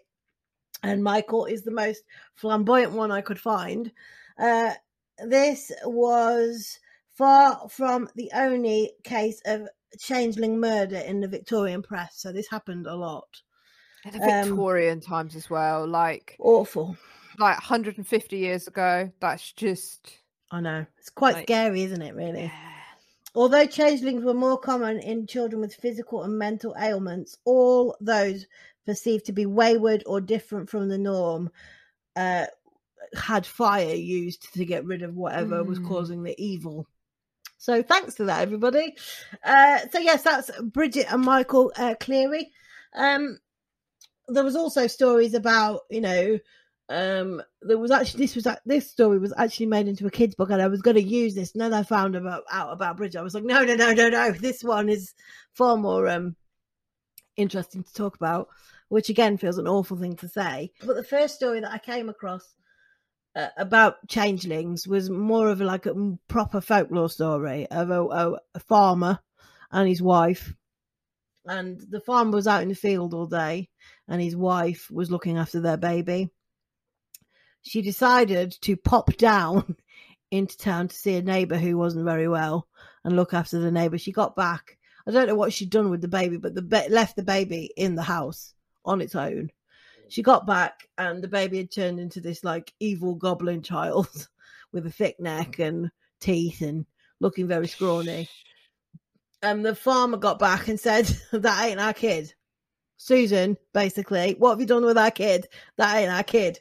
and Michael is the most flamboyant one I could find, uh, this was far from the only case of changeling murder in the Victorian press. So this happened a lot. In the Um, Victorian times as well, like Awful. like 150 years ago. That's just I know. It's quite Like- scary, isn't it, really? yeah. Although changelings were more common in children with physical and mental ailments, all those perceived to be wayward or different from the norm uh, had fire used to get rid of whatever was Mm. causing the evil. So thanks for that, everybody. Uh, so yes, that's Bridget and Michael uh, Cleary. Um, there was also stories about you know um there was actually this was this story was actually made into a kids book and i was going to use this and then i found about out about bridget i was like no no no no no this one is far more um interesting to talk about which again feels an awful thing to say but the first story that i came across uh, about changelings was more of like a proper folklore story of a, a, a farmer and his wife and the farmer was out in the field all day and his wife was looking after their baby she decided to pop down into town to see a neighbour who wasn't very well and look after the neighbour. She got back. I don't know what she'd done with the baby, but the ba- left the baby in the house on its own. She got back and the baby had turned into this like evil goblin child with a thick neck and teeth and looking very scrawny. And the farmer got back and said, That ain't our kid. Susan, basically, what have you done with our kid? That ain't our kid.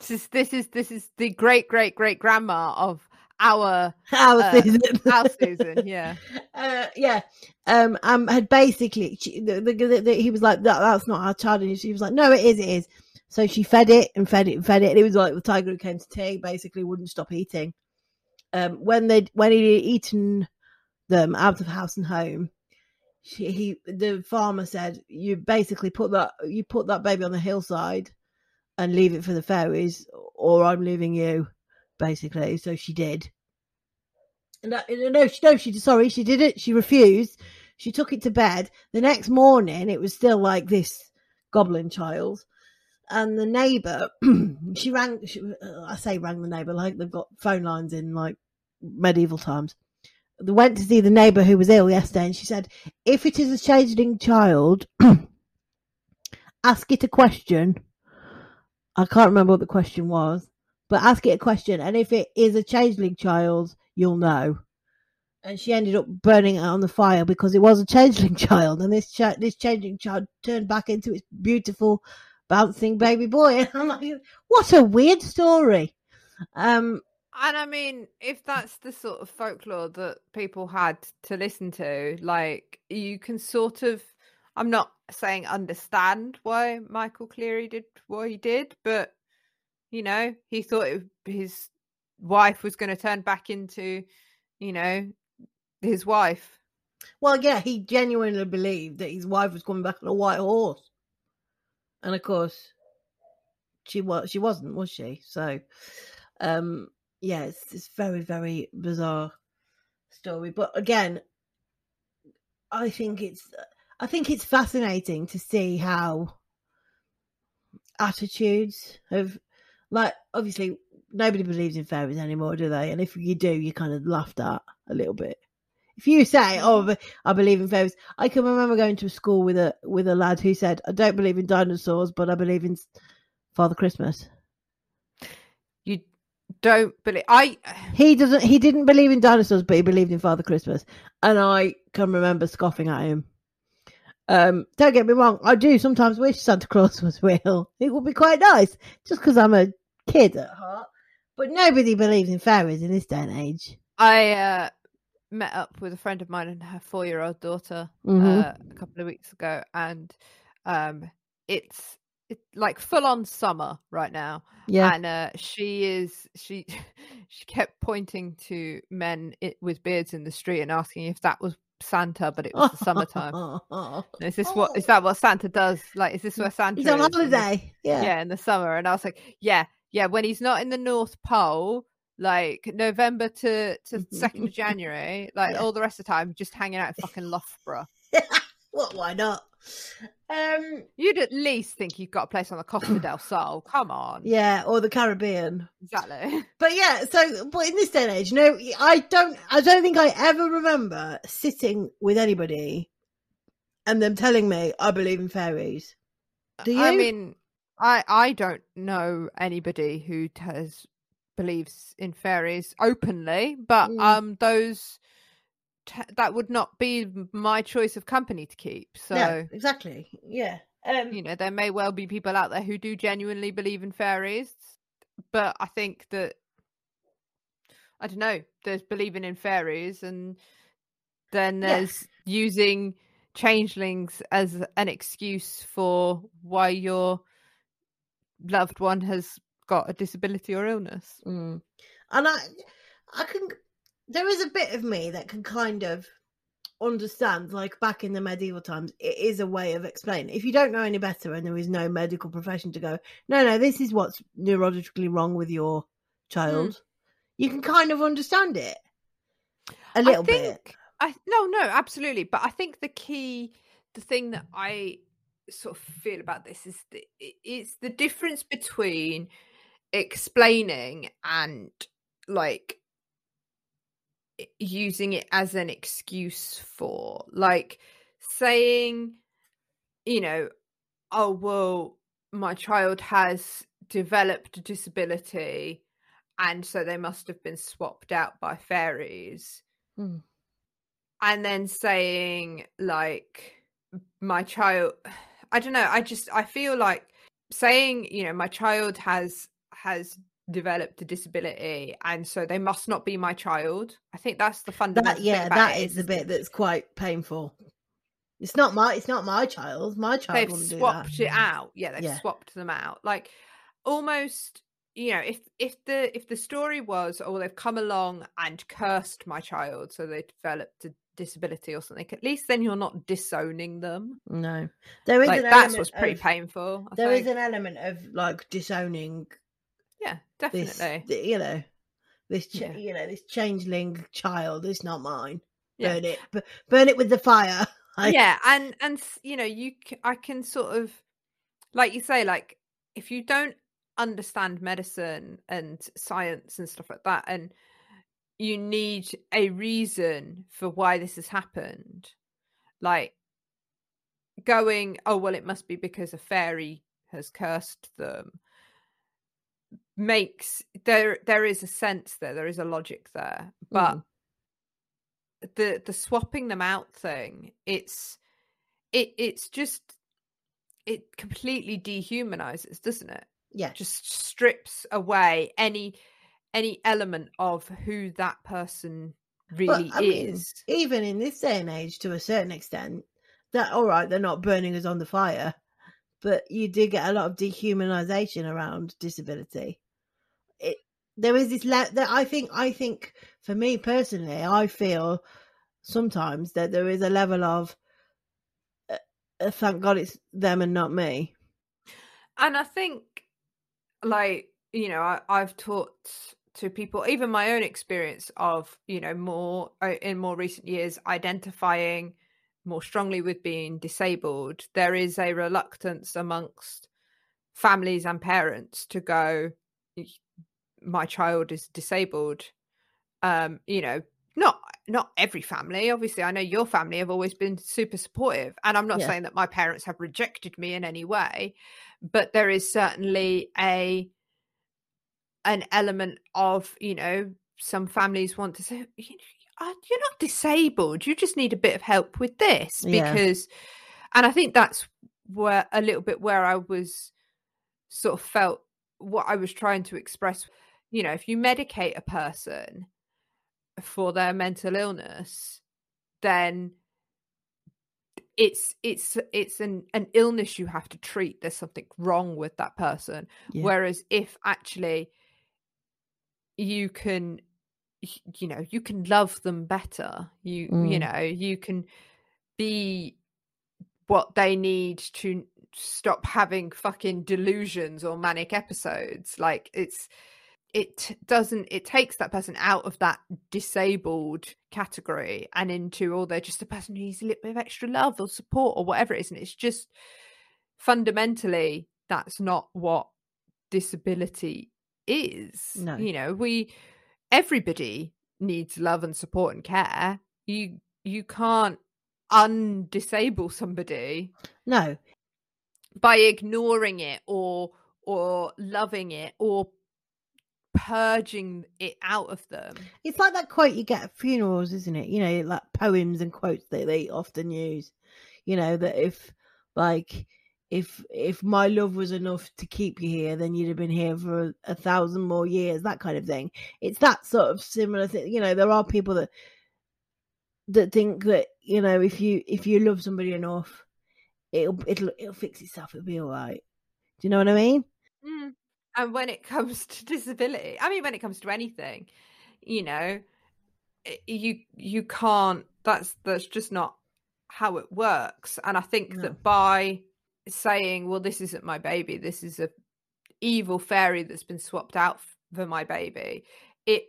This is this is this is the great great great grandma of our Our Uh, Susan. our Susan. Yeah. Uh, yeah. Um, um, had basically, she, the, the, the, he was like, that, that's not our child. And she was like, no, it is, it is. So she fed it and fed it and fed it. And it was like the tiger who came to tea, basically wouldn't stop eating. Um, when they when he'd eaten them out of house and home, she, he the farmer said, you basically put that you put that baby on the hillside and leave it for the fairies, or I'm leaving you, basically. So she did. No, no, she, no, she, sorry, she did it. She refused. She took it to bed. The next morning, it was still like this goblin child. And the neighbour, she rang, she, uh, I say rang the neighbour, like they've got phone lines in like medieval times. They went to see the neighbour who was ill yesterday and she said, if it is a changeling child, ask it a question. I can't remember what the question was, but ask it a question. And if it is a changeling child, you'll know. And she ended up burning it on the fire because it was a changeling child, and this ch- this changeling child turned back into its beautiful, bouncing baby boy. And I'm like, what a weird story. Um, And I mean, if that's the sort of folklore that people had to listen to, like you can sort of, I'm not saying understand why Michael Cleary did what he did, but you know, he thought it, his wife was going to turn back into, you know, his wife. well, yeah, he genuinely believed that his wife was coming back on a white horse, and of course, she was. She wasn't, was she? So, um, yeah, it's it's very very bizarre story. But again, I think it's I think it's fascinating to see how attitudes have like obviously nobody believes in fairies anymore, do they? And if you do, you're kind of laughed at a little bit. If you say, "Oh, I believe in fairies," I can remember going to a school with a with a lad who said, "I don't believe in dinosaurs, but I believe in Father Christmas." You don't believe I He doesn't. He didn't believe in dinosaurs, but he believed in Father Christmas, and I can remember scoffing at him. Um, don't get me wrong. I do sometimes wish Santa Claus was real. It would be quite nice, just because I'm a kid at heart. But nobody believes in fairies in this day and age. I uh, met up with a friend of mine and her four year old daughter Mhm. uh, a couple of weeks ago, and um, it's it's like full on summer right now. Yeah, and uh, she is she she kept pointing to men with beards in the street and asking if that was Santa, but it was the summertime. Is this what is that what Santa does? Like, is this where Santa He's on is in the- holiday. Yeah. yeah, in the summer. And I was like, yeah, yeah. When he's not in the North Pole, like November to to second of January, like Yeah. all the rest of the time, just hanging out in fucking Loughborough. what? why not? Um, You'd at least think you've got a place on the Costa del Sol. Come on. yeah, or the Caribbean. Exactly. But yeah, so but in this day and age, you no, I don't. I don't think I ever remember sitting with anybody and them telling me I believe in fairies. Do you? I mean, I I don't know anybody who has believes in fairies openly, but Mm. um, those t- that would not be my choice of company to keep. So yeah, exactly. Yeah. Um, you know, there may well be people out there who do genuinely believe in fairies, but I think that I don't know. There's believing in fairies, and then Yeah. there's using changelings as an excuse for why your loved one has got a disability or illness. Mm. And I, I can. There is a bit of me that can kind of understand, like back in the medieval times, it is a way of explaining. If you don't know any better, and there is no medical profession to go, no, no, this is what's neurologically wrong with your child. You can kind of understand it a little I bit. I no, no, absolutely. But I think the key, the thing that I sort of feel about this is the, it's the difference between explaining and like using it as an excuse for like saying you know oh well my child has developed a disability and so they must have been swapped out by fairies Hmm. and then saying like my child i don't know i just i feel like saying you know my child has has developed a disability and so they must not be my child i think that's the fundamental That yeah, that the bit that's quite painful. It's not my it's not my child. My child they've wouldn't do that. swapped it out yeah they've Yeah. swapped them out like almost you know if if the if the story was oh they've come along and cursed my child so they developed a disability or something at least then you're not disowning them No, there is like that's what's pretty of, painful I There is think. an element of like disowning yeah definitely th- you know, this ch- Yeah. you know this changeling child. is not mine. Yeah. Burn it, b- burn it with the fire. Like, yeah and and you know you c- i can sort of like you say like if you don't understand medicine and science and stuff like that and you need a reason for why this has happened. Like going oh well it must be because a fairy has cursed them makes there there is a sense there there is a logic there but Mm. the the swapping them out thing it's it it's just it completely dehumanizes doesn't it? Yeah, just strips away any any element of who that person really mean, is even in this day and age, to a certain extent, that all right, they're not burning us on the fire, but you do get a lot of dehumanization around disability. It there is this le- that I think I think for me personally, I feel sometimes that there is a level of uh, uh, thank God it's them and not me. and i think like you know I, i've taught to people even my own experience of you know more uh, in more recent years identifying more strongly with being disabled there is a reluctance amongst families and parents to go my child is disabled um you know not not every family obviously i know your family have always been super supportive and i'm not Yeah. saying that my parents have rejected me in any way but there is certainly a an element of you know some families want to say "You- uh, you're not disabled you just need a bit of help with this Yeah. because and i think that's where a little bit where i was sort of felt what i was trying to express you know if you medicate a person for their mental illness then it's it's it's an an illness you have to treat there's something wrong with that person Yeah. whereas if actually you can you know you can love them better. You you Mm. know you can be what they need to stop having fucking delusions or manic episodes. Like it's it doesn't it takes that person out of that disabled category and into oh they're just a person who needs a little bit of extra love or support or whatever it is. And it's just fundamentally that's not what disability is No. you know we everybody needs love and support and care you you can't undisable somebody No, by ignoring it or or loving it or purging it out of them. it's like that quote you get at funerals, isn't it? You know, like poems and quotes that they often use. You know that if, like, if if my love was enough to keep you here, then you'd have been here for a, a thousand more years. That kind of thing. It's that sort of similar thing. You know, there are people that that think that you know if you if you love somebody enough, it'll it'll it'll fix itself. It'll be all right. Do you know what I mean? Mm. And when it comes to disability, I mean, when it comes to anything, you know, you you can't. That's that's just not how it works. And I think No. that by saying, "Well, this isn't my baby. This is a evil fairy that's been swapped out for my baby," it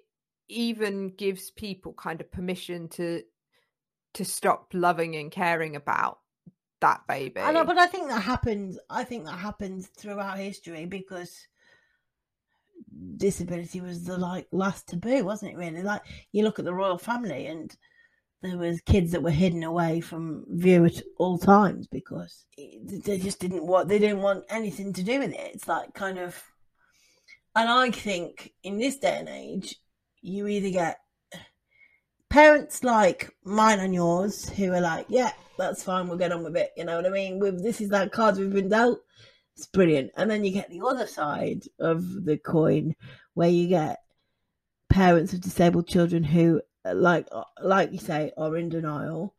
even gives people kind of permission to to stop loving and caring about that baby. I know, but I think that happens. I think that happens throughout history because disability was the like last taboo, wasn't it? Really, like you look at the royal family, and there was kids that were hidden away from view at all times because they just didn't want they didn't want anything to do with it. It's like kind of, and I think in this day and age, you either get parents like mine and yours who are like, yeah, that's fine, we'll get on with it. You know what I mean? With this is that cards we've been dealt. It's brilliant. And then you get the other side of the coin where you get parents of disabled children who like like you say are in denial.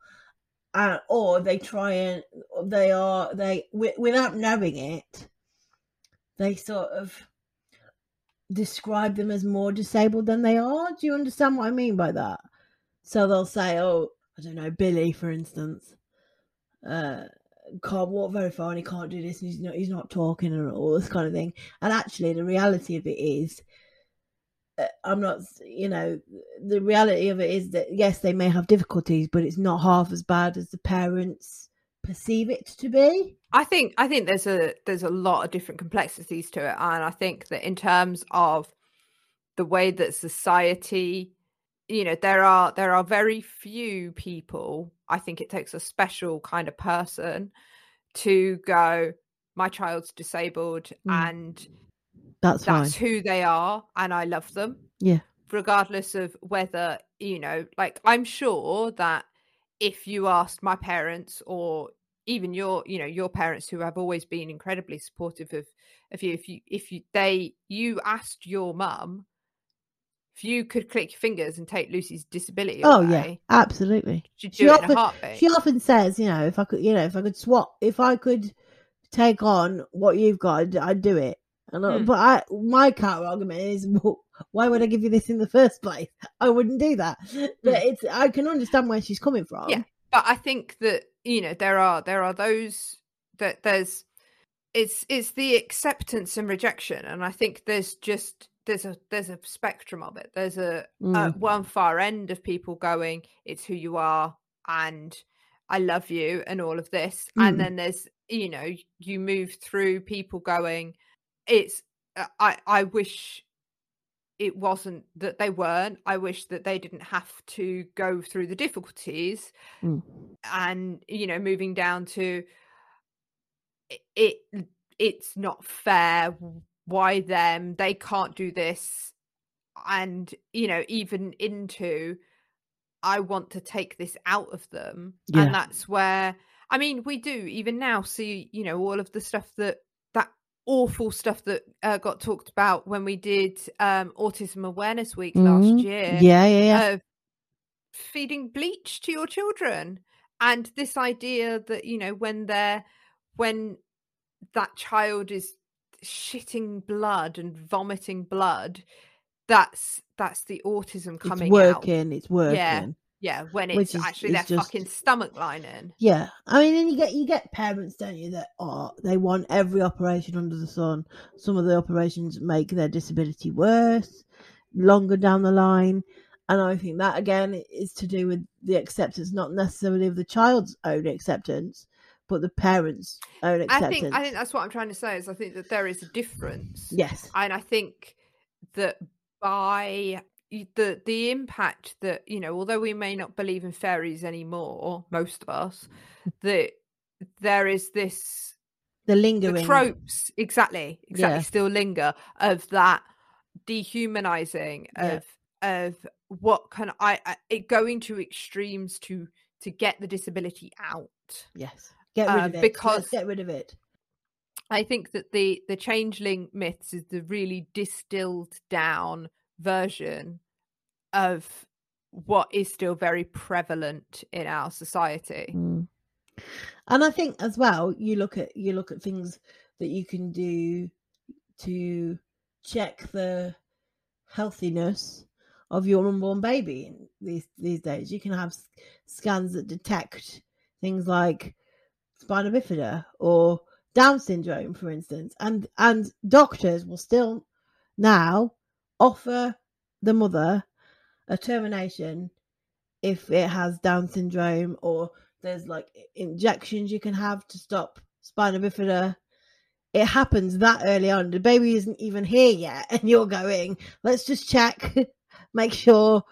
Uh, or they try and they are they wi- without knowing it they sort of describe them as more disabled than they are. Do you understand what i mean by that? So they'll say oh i don't know billy for instance uh can't walk very far and he can't do this and he's not he's not talking and all this kind of thing. And actually the reality of it is uh, i'm not you know the reality of it is that yes they may have difficulties but it's not half as bad as the parents perceive it to be I think I think there's a there's a lot of different complexities to it, and I think that in terms of the way that society, you know, there are there are very few people. I think it takes a special kind of person to go. My child's disabled, Mm. and that's fine. who they are, and I love them. Yeah. regardless of whether you know, like I'm sure that if you asked my parents or even your you know your parents who have always been incredibly supportive of of you if you if you they you asked your mum if you could click your fingers and take lucy's disability oh away, yeah absolutely. she'd She do it in often- a heartbeat. she often says you know if i could you know if i could swap if i could take on what you've got i'd, do it I- Hmm. but i my counter argument is well, why would i give you this in the first place i wouldn't do that but it's i can understand where she's coming from Hmm. Yeah. but I think that you know there are there are those that there's it's it's the acceptance and rejection, and I think there's just there's a there's a spectrum of it. There's a Mm. at one far end of people going, it's who you are, and I love you, and all of this, Mm. and then there's you know you move through people going, it's uh, I I wish it wasn't that they weren't. I wish that they didn't have to go through the difficulties Mm. and you know moving down to it, it it's not fair why them they can't do this and you know even into i want to take this out of them Yeah. and that's where i mean we do even now see you know all of the stuff that awful stuff that uh, got talked about when we did um autism awareness week last Mhm. year yeah yeah yeah. of feeding bleach to your children. And this idea that you know when they're when that child is shitting blood and vomiting blood that's that's the autism coming out. It's working it's working. Yeah, when it's is- actually is their just- fucking stomach lining. Yeah, I mean, then you get you get parents, don't you? That are they want every operation under the sun. Some of the operations make their disability worse, longer down the line, and I think that again is to do with the acceptance, not necessarily of the child's own acceptance, but the parents' own acceptance. I think I think that's what I'm trying to say is I think that there is a difference. yes, and I think that by the the impact that you know, although we may not believe in fairies anymore, most of us, that there is this the the lingering tropes exactly exactly Yeah. still linger of that dehumanizing Yeah. of of what can I, I it going to extremes to to get the disability out Yes, get rid Uh, of it because- Let's get rid of it. I think that the the changeling myths is the really distilled down version of what is still very prevalent in our society. Mm. And I think as well, you look at you look at things that you can do to check the healthiness of your unborn baby these these days. You can have scans that detect things like spina bifida or Down syndrome, for instance, and and doctors will still now offer the mother a termination if it has Down syndrome or there's like injections you can have to stop spina bifida. It happens that early on. The baby isn't even here yet, and you're going, let's just check, make sure.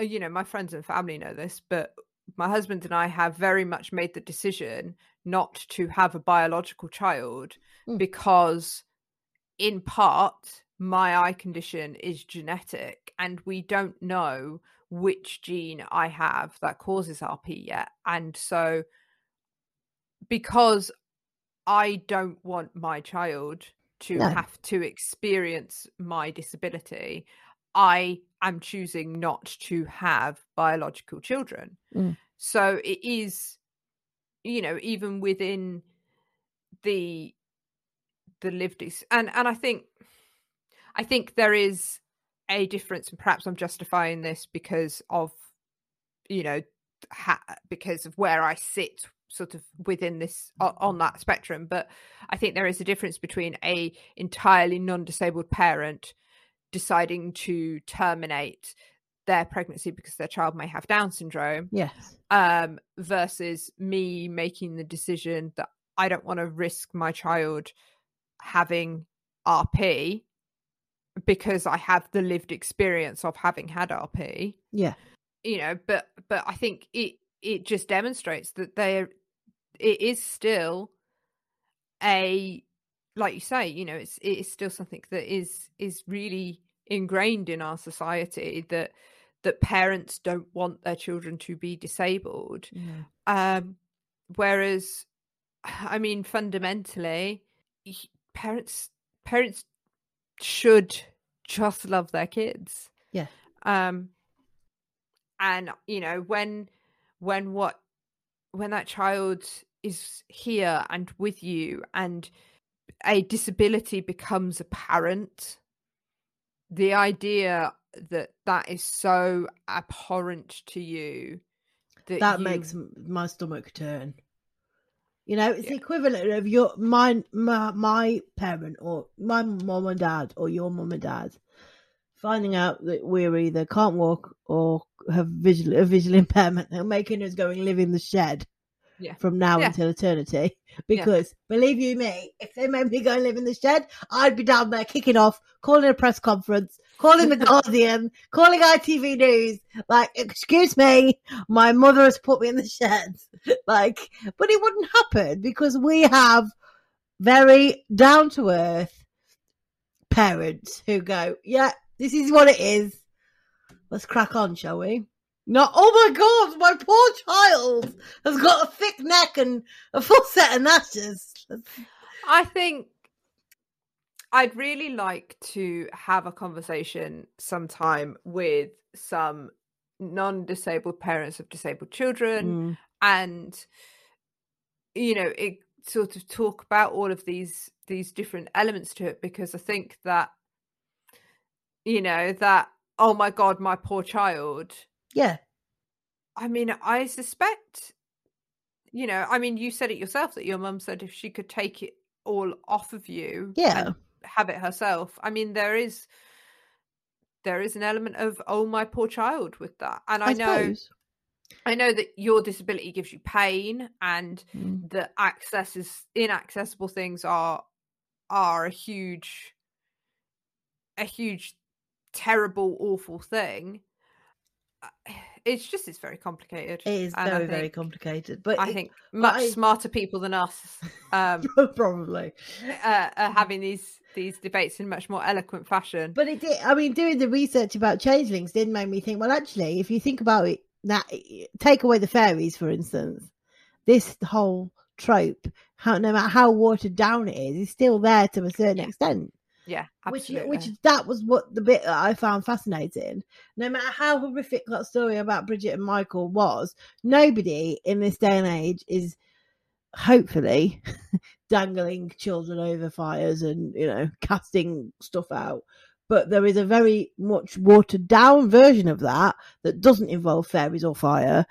Uh, You know, my friends and family know this, but my husband and I have very much made the decision not to have a biological child Mm. because, in part, my eye condition is genetic and we don't know which gene I have that causes RP yet. And so, because I don't want my child to No. have to experience my disability, I am choosing not to have biological children. Mm. So it is, you know, even within the the lived ex- and and I think I think there is a difference, and perhaps I'm justifying this because of you know ha- because of where I sit sort of within this on that spectrum but i think there is a difference between a entirely non-disabled parent deciding to terminate their pregnancy because their child may have down syndrome Yes. um versus me making the decision that i don't want to risk my child having rp because i have the lived experience of having had rp Yeah. you know but but i think it it just demonstrates that there it is still a like you say you know it's it is still something that is is really ingrained in our society that that parents don't want their children to be disabled. Um whereas i mean fundamentally parents parents should just love their kids Yeah. um and you know when when what when that child is here and with you and a disability becomes apparent the idea that that is so abhorrent to you that, that you- makes my stomach turn. You know, it's the equivalent of your my, my my parent or my mom and dad or your mom and dad finding out that we're either can't walk or have visual a visual impairment and making us go and live in the shed Yeah. from now Yeah. until eternity. Because believe you me, if they made me go and live in the shed, I'd be down there kicking off, calling a press conference, calling the Guardian, calling ITV News, like, excuse me, my mother has put me in the shed. like, but it wouldn't happen because we have very down to earth parents who go, yeah, this is what it is. Let's crack on, shall we? Not, oh my god, my poor child has got a thick neck and a full set of gnashes. I think I'd really like to have a conversation sometime with some non-disabled parents of disabled children Mm, and you know it sort of talk about all of these these different elements to it because I think that you know that oh my god my poor child. Yeah, I mean, I suspect, you know, I mean, you said it yourself that your mum said if she could take it all off of you, Yeah. and have it herself. I mean, there is there is an element of oh my poor child with that, and I, know suppose. I know that your disability gives you pain, and Mm. the access is inaccessible things are are a huge a huge terrible awful thing Uh, it's just it's very complicated It is and I very, very complicated. But i it- think much I- smarter people than us um probably. uh, are having these these debates in much more eloquent fashion But it did. I mean, doing the research about changelings did make me think. Well, actually, if you think about it, that take away the fairies, for instance, this whole trope, how no matter how watered down it is, is still there to a certain Yeah. extent. yeah Which, which that was what the bit that I found fascinating. No matter how horrific that story about Bridget and Michael was, nobody in this day and age is hopefully dangling children over fires and you know casting stuff out but there is a very much watered down version of that that doesn't involve fairies or fire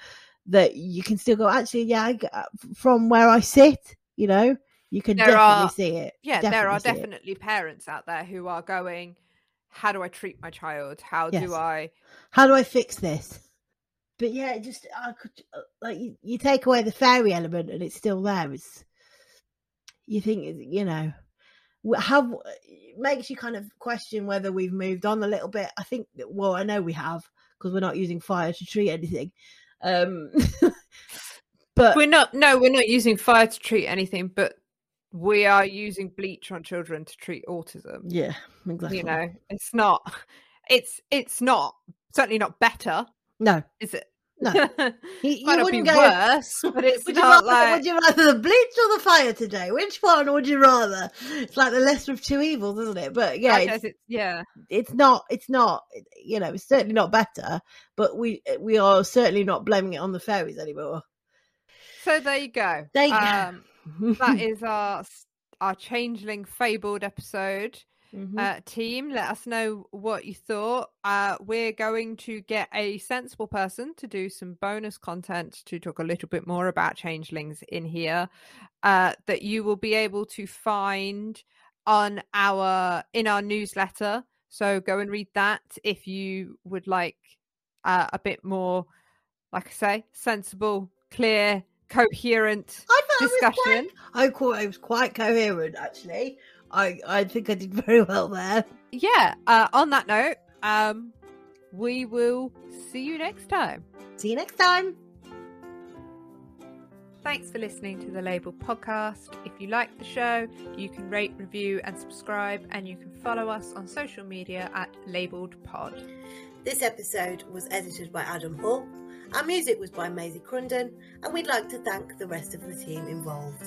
that you can still go actually yeah uh, from where i sit you know you can There definitely are- see it yeah there are definitely it. parents out there who are going how do i treat my child how Yes. do i how do I fix this? But yeah, just I could uh, like you, you take away the fairy element and it's still there. It's you think is you know how makes you kind of question whether we've moved on a little bit. I think that- well, I know we have because we're not using fire to treat anything. Um, but we're not no we're not using fire to treat anything but we are using bleach on children to treat autism yeah, exactly. you know it's not it's it's not certainly not better no, is it no. You, you might not be wouldn't go. worse but it's Would you, rather, like would you rather the bleach or the fire today? Which one would you rather? It's like the lesser of two evils, isn't it? But yeah, it's, it's, yeah it's not it's not you know it's certainly not better but we we are certainly not blaming it on the fairies anymore so there you go There you go. um, that is our our changeling fabled episode Mhm. uh, team let us know what you thought. Uh, we're going to get a sensible person to do some bonus content to talk a little bit more about changelings in here uh, that you will be able to find on our in our newsletter. So go and read that if you would like uh, a bit more like i say sensible clear coherent I thought I was quite- discussion. I thought I was quite coherent actually I I think I did very well there. Yeah uh, on that note um we will see you next time. See you next time. Thanks for listening to the label podcast. If you like the show you can rate review and subscribe and you can follow us on social media at labeled pod. This episode was edited by Adam Hull. Our music was by Maisy Crunden, and we'd like to thank the rest of the team involved.